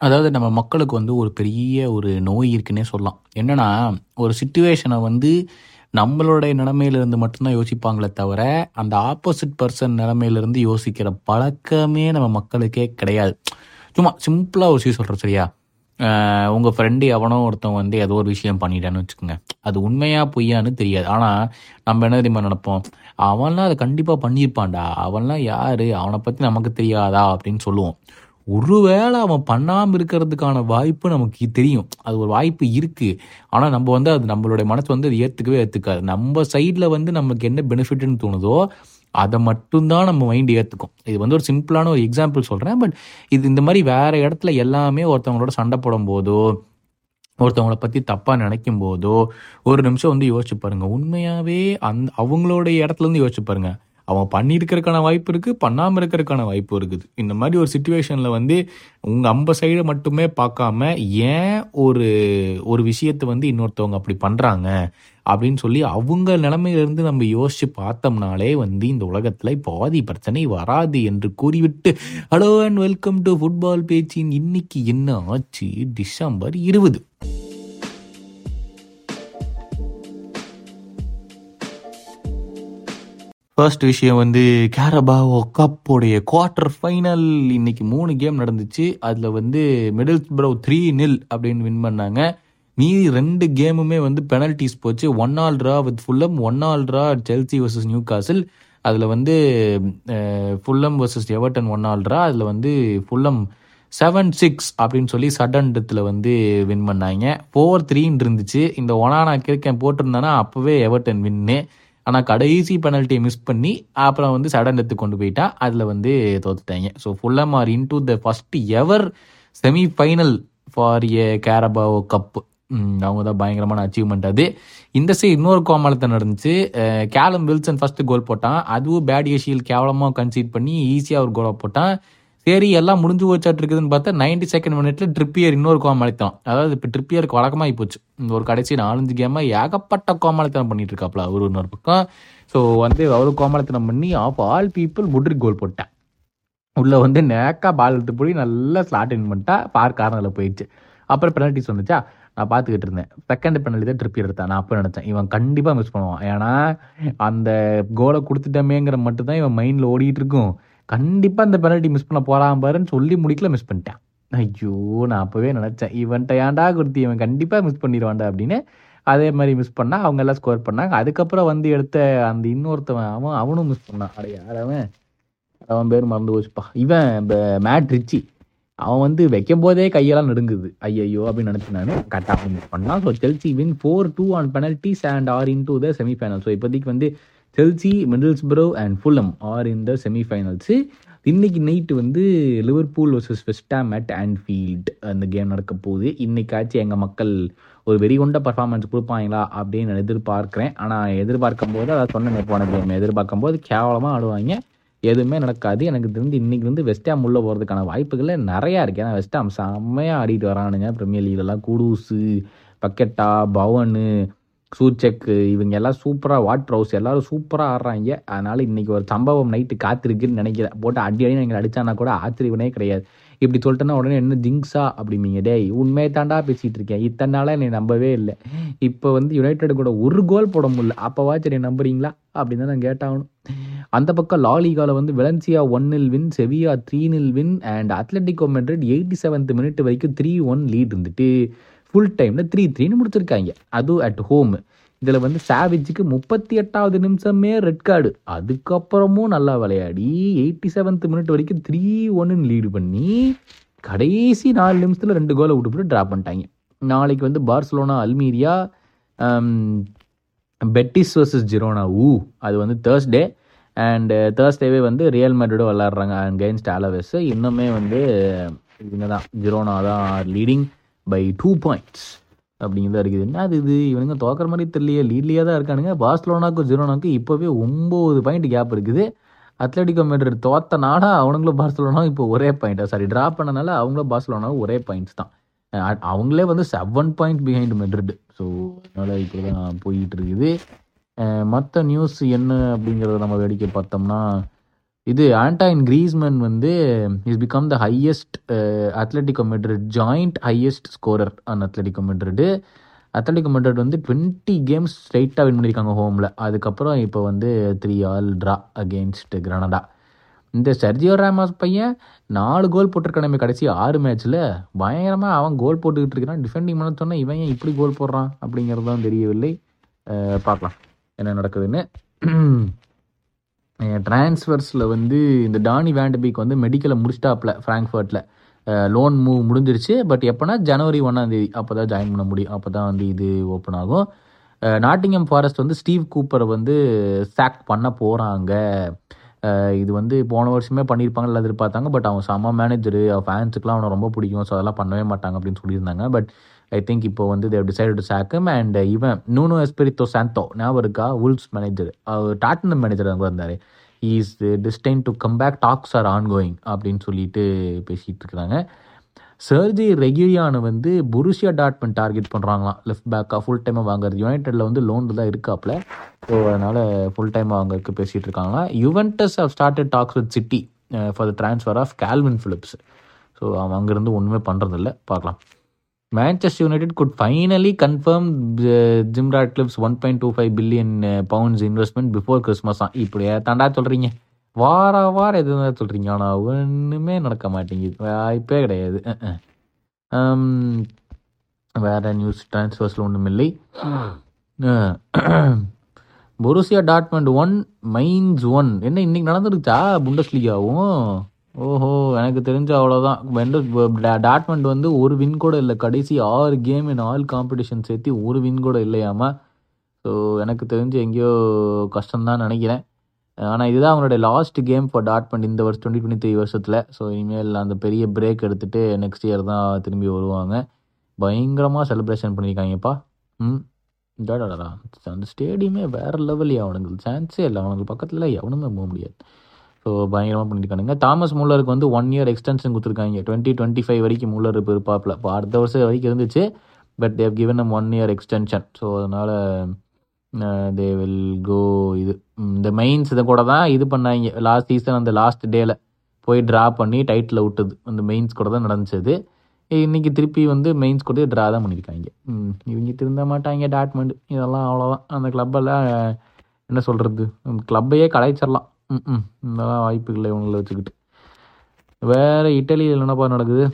அதாவது நம்ம மக்களுக்கு வந்து ஒரு பெரிய ஒரு நோய் இருக்குன்னே சொல்லலாம். என்னன்னா ஒரு சுச்சுவேஷனை வந்து நம்மளுடைய நிலைமையிலிருந்து மட்டும்தான் யோசிப்பாங்களே தவிர அந்த ஆப்போசிட் பர்சன் நிலைமையிலிருந்து யோசிக்கிற பழக்கமே நம்ம மக்களுக்கே கிடையாது. சும்மா சிம்பிளாக ஒரு விஷயம் சொல்கிறேன் சரியா? உங்கள் உங்க ஃப்ரெண்டு எவனோ ஒருத்தன் வந்து ஏதோ ஒரு விஷயம் பண்ணிட்டான்னு வச்சுக்கோங்க. அது உண்மையா பொய்யான்னு தெரியாது. ஆனால் நம்ம என்ன தெரியுமா நினைப்போம்? அவன்லாம் அதை கண்டிப்பாக பண்ணியிருப்பான்டா. அவன்லாம் யாரு? அவனை பற்றி நமக்கு தெரியாதா? அப்படின்னு சொல்லுவோம். ஒருவேளை அவன் பண்ணாமல் இருக்கிறதுக்கான வாய்ப்பு நமக்கு தெரியும். அது ஒரு வாய்ப்பு இருக்குது ஆனால் நம்ம வந்து அது நம்மளுடைய மனசு வந்து அது ஏற்றுக்கவே ஏற்றுக்காது நம்ம சைடில் வந்து நமக்கு என்ன பெனிஃபிட்னு தோணுதோ அதை மட்டும்தான் நம்ம மைண்ட் ஏற்றுக்கும் இது வந்து ஒரு சிம்பிளான ஒரு எக்ஸாம்பிள் சொல்கிறேன் பட் இது இந்த மாதிரி வேற இடத்துல எல்லாமே ஒருத்தவங்களோட சண்டை போடும் போதோ ஒருத்தவங்கள பற்றி தப்பாக நினைக்கும் போதோ ஒரு நிமிஷம் வந்து யோசிச்சு பாருங்கள் உண்மையாகவே அந் அவங்களோட இடத்துலேருந்து யோசிச்சு பாருங்கள் அவன் பண்ணியிருக்கிறதுக்கான வாய்ப்பு இருக்குது பண்ணாமல் இருக்கிறதுக்கான வாய்ப்பு இருக்குது. இந்த மாதிரி ஒரு சுச்சுவேஷனில் வந்து உங்கள் அம்ப சைடை மட்டுமே பார்க்காம ஏன் ஒரு ஒரு விஷயத்தை வந்து இன்னொருத்தவங்க அப்படி பண்ணுறாங்க அப்படின்னு சொல்லி அவங்க நிலமையிலிருந்து நம்ம யோசிச்சு பார்த்தோம்னாலே வந்து இந்த உலகத்தில் பாதி பிரச்சனை வராது என்று கூறிவிட்டு hello and welcome to football பேச்சின் இன்னைக்கு என்ன ஆச்சு? டிசம்பர் இருபது. ஃபர்ஸ்ட் விஷயம் வந்து கேரபாவோ கப்போடைய குவார்ட்டர் ஃபைனல் இன்னைக்கு மூணு கேம் நடந்துச்சு. அதில் வந்து மிடில் ப்ரோ த்ரீ நில் அப்படின்னு வின் பண்ணாங்க. மீதி ரெண்டு கேமுமே வந்து பெனல்டிஸ் போச்சு. One all draw with Fulham one all draw Chelsea versus Newcastle அதில் வந்து Fulham versus Everton one all draw அதில் வந்து ஃபுல்லம் செவன் சிக்ஸ் அப்படின்னு சொல்லி சடன் டெத்தில் வந்து வின் பண்ணாங்க. ஃபோர் த்ரீன்னு இருந்துச்சு. இந்த ஒனானா கிரிக்கன் போட்டிருந்தானா அப்போவே எவர்டன் வின்னு ஆனால் கடைசி பெனல்ட்டியை மிஸ் பண்ணி அப்புறம் வந்து சடன் டெத்து கொண்டு போயிட்டா அதில் வந்து தோத்துட்டாங்க. So Fulham are into the first ever semi final for a Carabao cup அவங்க தான் பயங்கரமான அச்சீவ்மெண்ட் அது. இந்த சைடு இன்னொரு கோமாளத்தை நடந்துச்சு. கேலம் வில்சன் ஃபர்ஸ்ட் கோல் போட்டான். அதுவும் பேட் ஏஷியல் கேவலமாக கன்சீட் பண்ணி ஈஸியாக ஒரு கோலை போட்டான். சரி எல்லாம் முடிஞ்சு போச்சாட்டு இருக்குதுன்னு பார்த்தா நைன்டி செகண்ட் மினிட்ல ட்ரிப்பியர் இன்னொரு கோமாளித்தனம். அதாவது இப்போ ட்ரிப்பியருக்கு வழக்கமாகி போச்சு. இந்த ஒரு கடைசி நாலஞ்சு கேமாக ஏகப்பட்ட கோமாளித்தனம் பண்ணிட்டு இருக்காப்ல அவர் இன்னொரு பக்கம். ஸோ வந்து அவரு கோமாளித்தனம் பண்ணி of all people Mudryk goal போட்டேன். உள்ளே வந்து நேக்கா பால் எடுத்து போய் நல்லா ஸ்லாட் இன் பண்ணிட்டா பார் கார்னரில் போயிடுச்சு. அப்புறம் பெனல்ட்டிஸ் வந்துச்சா? நான் பார்த்துக்கிட்டு இருந்தேன். செகண்ட் பெனல்டி தான் ட்ரிப்பியர் எடுத்தான் நான் அப்போ நினச்சேன் இவன் கண்டிப்பாக மிஸ் பண்ணுவான். ஏன்னா அந்த கோலை கொடுத்துட்டமேங்கிற மட்டும் தான் இவன் மைண்டில் ஓடிட்டு இருக்கும். கண்டிப்பாக அந்த பெனல்ட்டி மிஸ் பண்ண போறான் பாருன்னு சொல்லி முடிக்கல மிஸ் பண்ணிட்டேன். ஐயோ நான் அப்போவே நினச்சேன். இவன்ட்ட ஏன்டா கொடுத்து இவன் கண்டிப்பாக மிஸ் பண்ணிடுவான்டா அப்படின்னு. அதே மாதிரி மிஸ் பண்ணால் அவங்க எல்லாம் ஸ்கோர் பண்ணாங்க. அதுக்கப்புறம் வந்து எடுத்த அந்த இன்னொருத்தவன் அவன் அவனும் மிஸ் பண்ணான். அடைய யார் அவன்? அவன் பேர் மறந்து போச்சுப்பா. இவன் இந்த மேட் ரிச்சி அவன் வந்து வைக்கும் போதே கையெல்லாம் நடுங்குது. ஐயையோ அப்படின்னு நினச்சி நான் கரெக்டாக மிஸ் பண்ணான். So Chelsea win four two on penalties and are into the semifinal so இப்போதைக்கு வந்து Chelsea Middlesbrough and Fulham are in the semifinals இன்னைக்கு நைட்டு வந்து Liverpool versus West Ham at Anfield அந்த கேம் நடக்க போகுது. இன்றைக்காச்சும் எங்கள் மக்கள் ஒரு வெறிகொண்ட பர்ஃபார்மன்ஸ் கொடுப்பாங்களா அப்படின்னு நான் எதிர்பார்க்குறேன். ஆனால் எதிர்பார்க்கும் போது அதை சொன்ன போன கேம் எதிர்பார்க்கும் போது கேவலமாக ஆடுவாங்க. எதுவுமே நடக்காது. எனக்கு தெரிஞ்சு இன்றைக்கி வந்து வெஸ்டாம் உள்ளே போகிறதுக்கான வாய்ப்புகள் நிறையா இருக்குது ஏன்னா வெஸ்டாம் செம்மையாக ஆடிட்டு வரானுங்க. ப்ரீமியர் லீக்லலாம் குடூஸு பக்கெட்டா பவனு சூச்சக்கு இவங்க எல்லாம் சூப்பராக வாட் ஹவுஸ் எல்லாரும் சூப்பராக ஆடுறாங்க. அதனால இன்னைக்கு ஒரு சம்பவம் நைட்டு காத்திருக்குன்னு நினைக்கிறேன். போட்டு அடி அடி எங்களை அடித்தானா கூட ஆச்சரியவனே கிடையாது. இப்படி சொல்லிட்டேன்னா உடனே என்ன ஜிங்ஸா அப்படிம்பீங்க. டேய் உண்மையை தாண்டா பேசிகிட்டு இருக்கேன். இத்தனை நாளாக என்னை நம்பவே இல்லை. இப்போ வந்து யுனைடெட் கூட ஒரு கோல் போட முடியல. அப்போவாச்சும் என்னை நம்புறீங்களா? அப்படின்னு தான் நான் கேட்டாகணும். அந்த பக்கம் லாலிகாவில் வந்து வெலன்சியா ஒன்னில் win Sevilla three nil win and Atletico Madrid eighty seventh minute வரைக்கும் த்ரீ ஒன் லீட் இருந்துட்டு ஃபுல் டைமில் த்ரீ த்ரீன்னு முடிச்சிருக்காங்க. அதுவும் அட் ஹோம் இதில் வந்து சாவிஜுக்கு முப்பத்தி எட்டாவது நிமிஷமே ரெட் கார்டு அதுக்கப்புறமும் நல்லா விளையாடி எயிட்டி செவன்த் மினிட் வரைக்கும் த்ரீ ஒன்னு லீடு பண்ணி கடைசி நாலு நிமிஷத்தில் ரெண்டு கோலை விட்டு போட்டு ட்ரா பண்ணிட்டாங்க. நாளைக்கு வந்து Barcelona Almeria Betis versus Girona. ஊ அது வந்து தேர்ஸ்டே அண்டு தேர்ஸ்டேவே வந்து ரியல் மேட்ரிடோ விளாட்றாங்க அகெயின்ஸ்ட் ஆலவேஸ் இன்னுமே வந்து இவங்க தான் ஜிரோனா தான் லீடிங் பை டூ பாயிண்ட்ஸ் அப்படிங்கிறதா இருக்குது. என்ன அது இது? இவனுங்க தோக்கிற மாதிரி தெரியலையே. லீட்லேயே தான் இருக்கானுங்க. பார்சலோனாக்கும் ஜீரோனாக்கும் இப்போவே ஒம்பது பாயிண்ட் கேப் இருக்குது. அத்லட்டிகோ மேட்ரிட் தோத்த நாடா அவனுங்களும் பார்சலோனாவும் இப்போ ஒரே பாயிண்டா சாரி ட்ரா பண்ணனால அவங்களும் பார்சலோனாவும் ஒரே பாயிண்ட்ஸ் தான். அவங்களே வந்து seven point behind Madrid so அதனால் இப்போ தான் போயிட்டு இருக்குது. மற்ற நியூஸ் என்ன அப்படிங்கிறத நம்ம வேடிக்கை பார்த்தோம்னா இது ஆண்டாயின் கிரீஸ்மன் வந்து is become the highest Atletico Madrid joint highest scorer on Atletico Madrid Atletico Madrid வந்து டுவெண்ட்டி கேம்ஸ் ஸ்ட்ரைட்டாக வின் பண்ணியிருக்காங்க ஹோமில் அதுக்கப்புறம் இப்போ வந்து three all draw against Granada இந்த சர்ஜியோ ராமாஸ் பையன் நாலு கோல் போட்டிருக்கானே கடைசி ஆறு மேட்ச்சில் பயங்கரமாக அவன் கோல் போட்டுக்கிட்டு இருக்கிறான். டிஃபெண்டிங் பண்ண சொன்னால் இவன் ஏன் இப்படி கோல் போடுறான் அப்படிங்கிறது தான் தெரியவில்லை பார்க்கலாம். என்ன நடக்குதுன்னு. ட்ரான்ஸ்ஃபர்ஸில் வந்து இந்த டானி வேண்டபிக் வந்து மெடிக்கலை முடிச்சிட்டாப்ல ஃப்ராங்க்ஃபர்ட்டில் லோன் மூவ் முடிஞ்சிருச்சு. பட் எப்போனா ஜனவரி ஒன்றாந்தேதி அப்போ தான் ஜாயின் பண்ண முடியும். அப்போ தான் வந்து இது ஓப்பன் ஆகும். நாட்டிங்கம் ஃபாரஸ்ட் வந்து ஸ்டீவ் கூப்பரை வந்து சாக் பண்ண போகிறாங்க இது வந்து போன வருஷமே பண்ணியிருப்பாங்கல்ல எதிர்பார்த்தாங்க. பட் அவன் செம்ம மேனேஜரு ஃபேன்ஸுக்கெலாம் ஃபேன்ஸுக்குலாம் அவனை ரொம்ப பிடிக்கும். ஸோ அதெல்லாம் பண்ணவே மாட்டாங்க அப்படின்னு சொல்லியிருந்தாங்க. பட் ஐ திங்க் இப்போ வந்து they decide to sack him and இவன் நூனோ எஸ்பிரித்தோ சாந்தோ ஞாபகம் இருக்கா உல்ஸ் மேனேஜர் அவர் டாட்னம் மேனேஜர் அங்கே வந்தார். Is destined to come back talks are ongoing அப்படின்னு சொல்லிட்டு பேசிகிட்டு இருக்கிறாங்க சர்ஜி ரெகிரியானை வந்து புருஷியா டாட்மெண்ட் டார்கெட் பண்ணுறாங்களாம் லெஃப்ட் பேக்காக ஃபுல் டைமாக வாங்குறது. யுனைடெடில் வந்து லோனில் தான் இருக்காப்புல ஸோ அதனால் ஃபுல் டைமாக வாங்கறதுக்கு பேசிகிட்டு இருக்காங்களா Juventus have started talks with City for the uh, transfer of Kalvin Phillips so அவன் அங்கேருந்து ஒன்றுமே பண்ணுறதில்ல பார்க்கலாம். Manchester United could finally confirm Jim Ratcliffe's one point two five billion pounds investment before Christmas தான் இப்படியே? தாண்டா சொல்கிறீங்க வார வாரம் எது தான் சொல்கிறீங்க ஆனால் ஒன்றுமே நடக்க மாட்டேங்குது. வாய்ப்பே கிடையாது. வேறு வேற நியூஸ் ட்ரான்ஸ்ஃபர்ஸில் ஒன்றும் இல்லை. Borussia Dortmund one Mainz one என்ன இன்னைக்கு நடந்துருச்சா புண்டஸ்லீகாவும் ஓஹோ எனக்கு தெரிஞ்ச அவ்வளோதான் டாட்மெண்ட் வந்து ஒரு வின் கூட இல்லை. கடைசி ஆறு கேம் இன் ஆல் காம்படிஷன் சேர்த்து ஒரு வின் கூட இல்லையாமா? ஸோ எனக்கு தெரிஞ்சு எங்கேயோ கஷ்டம்தான் நினைக்கிறேன். ஆனால் இதுதான் அவங்களுடைய லாஸ்ட் கேம் ஃபார் டாட்மெண்ட் இந்த வருஷம் டுவெண்ட்டி டுவெண்ட்டி த்ரீ வருஷத்தில். ஸோ இனிமேல் அந்த பெரிய பிரேக் எடுத்துகிட்டு நெக்ஸ்ட் இயர் தான் திரும்பி வருவாங்க. பயங்கரமாக செலிப்ரேஷன் பண்ணியிருக்காங்கப்பா ம். டாடாடா அந்த ஸ்டேடியமே வேறு லெவல்லையா அவனுங்களுக்கு. சான்ஸே இல்லை. அவனுக்கு பக்கத்தில் எவனுமே போக முடியாது. ஸோ பயங்கரமாக பண்ணியிருக்கானுங்க. தாமஸ் மூலருக்கு வந்து ஒன் இயர் எக்ஸ்டென்ஷன் கொடுத்துருக்காங்க. டுவெண்ட்டி டுவெண்ட்டி ஃபைவ் வரைக்கும் மூலர் இப்போ இருப்பாப்பில் இப்போ அடுத்த வருஷம் வரைக்கும் இருந்துச்சு. But they given him one year extension so அதனால் தே வில் கோ இது இந்த மெயின்ஸ் இதை கூட தான் இது பண்ணாங்க. லாஸ்ட் சீசன் அந்த லாஸ்ட் டேல போய் ட்ரா பண்ணி டைட்டில் விட்டது. அந்த மெயின்ஸ் கூட தான் நடந்துச்சு. இன்னைக்கு திருப்பி வந்து மெயின்ஸ் கூட ட்ரா தான் பண்ணியிருக்காங்க. ம், இவங்க திருந்த மாட்டாங்க டாட்மெண்ட் இதெல்லாம் அவ்வளோதான் அந்த கிளப்பெல்லாம் என்ன சொல்கிறது கிளப்பையே கலைச்சிடலாம் ம் ம் இதெல்லாம் வாய்ப்புகள் இவங்களை வச்சுக்கிட்டு. வேறு இட்டலியில் என்னப்பா நடக்குது?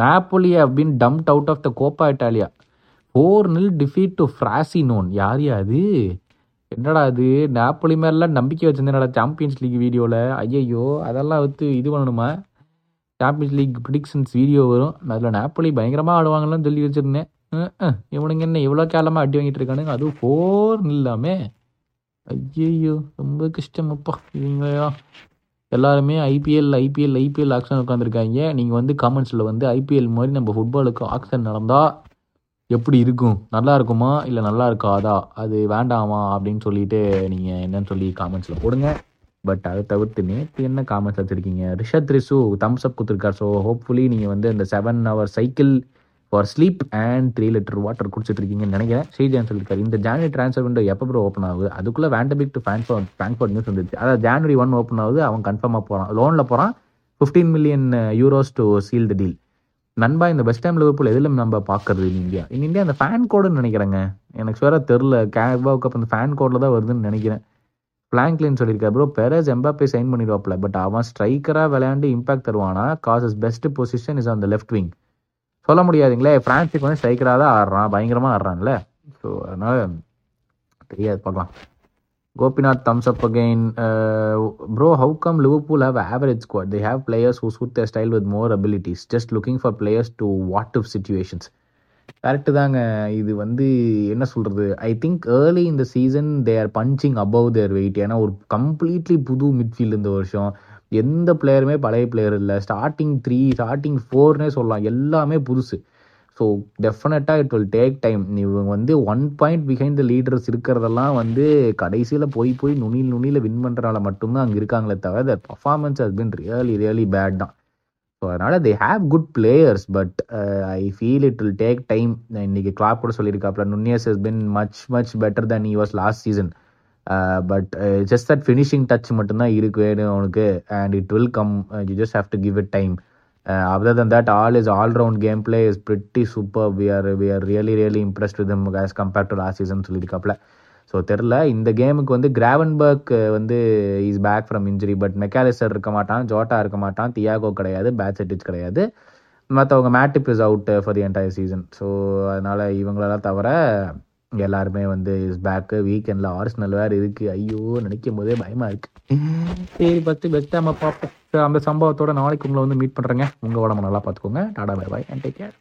நாப்போலி அப்படின்னு been dumped out of the Coppa Italia four nil defeat to Frosinone யார் அது? என்னடா அது? நாப்போலி மேலாம் நம்பிக்கை வச்சிருந்தேன்டா சாம்பியன்ஸ் லீக் வீடியோவில் ஐயையோ அதெல்லாம் வந்து இது பண்ணணுமா? சாம்பியன்ஸ் லீக் ப்ரிடிக்ஷன்ஸ் வீடியோ வரும். அதில் நாப்போலி பயங்கரமாக ஆடுவாங்கலாம் சொல்லி வச்சுருந்தேன். இவனுங்க என்ன இவ்வளோ கேலமாக அடி வாங்கிட்டு இருக்கானுங்க? அதுவும் ஃபோர் இல்லாமே ஐயையோ ரொம்ப கஷ்டமப்பா இவங்களா எல்லாருமே ஐபிஎல் ஐபிஎல் ஐபிஎல் ஆக்ஷன் உட்காந்துருக்காங்க நீங்கள் வந்து காமெண்ட்ஸில் வந்து ஐபிஎல் மாதிரி நம்ம ஃபுட்பாலுக்கு ஆக்ஷன் நடந்தால் எப்படி இருக்கும்? நல்லா இருக்குமா? இல்லை நல்லா இருக்காதா? அது வேண்டாமா? அப்படின்னு சொல்லிட்டு நீங்கள் என்னன்னு சொல்லி காமெண்ட்ஸில் போடுங்க. பட் அதை தவிர்த்து நேற்று என்ன காமெண்ட்ஸ் வச்சுருக்கீங்க ரிஷத் ரிசு தம்ஸ் அப் கொடுத்துருக்கார். ஸோ ஹோப்ஃபுல்லி நீங்கள் வந்து இந்த seven hour cycle for sleep and three litre water குடிச்சிட்டு இருக்கீங்கன்னு நினைக்கிறேன் ஸ்ரீஜான் சொல்லியிருக்காரு. இந்த ஜான்வரி ட்ரான்ஸ்ஃபர் விண்டோ எப்போ ப்ரோ ஓப்பன் ஆகுது? அதுக்குள்ளே van de Beek to Frankfurt Frankfurt news வந்துச்சு அதாவது ஜான்வரி ஒன் ஓப்பன் ஆகுது அவன் கன்ஃபார்மாக போகிறான் லோனில் போகிறான் fifteen million euros to seal the deal நண்பா இந்த பெஸ்ட் டைம் லிவர்பூல் எதில் நம்ம பார்க்கறது இன் இந்தியா இன் இந்தியா அந்த ஃபேன் கோடுன்னு நினைக்கிறேங்க. எனக்கு சுவராக தெரில கேபா கப் அந்த ஃபேன் கோடில் தான் வருதுன்னு நினைக்கிறேன். பிளாங்க்லின் சொல்லியிருக்காரு ப்ரோ பெரஸ் எம்பாப்பே சைன் பண்ணிடுவாப்ல பட் அவன் ஸ்ட்ரைக்கராக விளையாண்டு impact தருவானா? Cause his best position is on the left wing சொல்ல முடியாதுங்களே. பிரான்ஸுக்கு வந்து ஸ்ட்ரைக்கராக தான் ஆடுறான். பயங்கரமாக ஆடுறான்ல. ஸோ அதனால் தெரியாது பார்க்கலாம். Gopinath thumbs up again bro how come Liverpool have average squad they have players who suit their style with more abilities just looking for players to what if situations correct தாங்க. இது வந்து என்ன சொல்கிறது I think early இந்த season they are punching above their weight ஏன்னா ஒரு completely புது midfield இந்த வருஷம். எந்த பிளேயருமே பழைய பிளேயர் இல்லை. ஸ்டார்டிங் த்ரீ ஸ்டார்டிங் ஃபோர்னே சொல்லலாம். எல்லாமே புதுசு. ஸோ டெஃபினட்டாக இட் வில் டேக் டைம் இவங்க வந்து one point behind the leaders இருக்கிறதெல்லாம் வந்து கடைசியில் போய் போய் நுனியில் நுனியில் வின் பண்ணுறனால மட்டும்தான் அங்கே இருக்காங்களே தவிர their performance has been really really bad தான். ஸோ அதனால் they have good players but I feel it will take time இன்னைக்கு கிளாப் கூட சொல்லியிருக்காப்ல Nunez has been much much better than he was last season but just that finishing touch மட்டும்தான் இருக்கு வேணும் அவனுக்கு. And it will come you just have to give it time other than that all is all round game play is pretty super we are we are really really impressed with as compared to last season சொல்லியிருக்காப்ல so தெரில இந்த கேமுக்கு வந்து Gravenberch வந்து is back from injury but Mac Allister இருக்க மாட்டான் Jota இருக்க மாட்டான் தியாகோ கிடையாது பேட் செட்டிச் கிடையாது. மற்றவங்க Matip is out for the entire season so அதனால் இவங்களெல்லாம் தவிர எல்லாருமே வந்து இஸ் பேக்கு வீக்கெண்டில் ஆர்ஸ்னல் வேறு இருக்குது ஐயோ நினைக்கும் போதே பயமாக இருக்குது சரி ஃபஸ்ட்டு பெஸ்ட்டாக நம்ம பார்ப்போம். அந்த சம்பவத்தோட நாளைக்கு உங்களை வந்து மீட் பண்ணுறேங்க உங்கள் உடம்பு நல்லா பார்த்துக்கோங்க. Tata bye bye and take care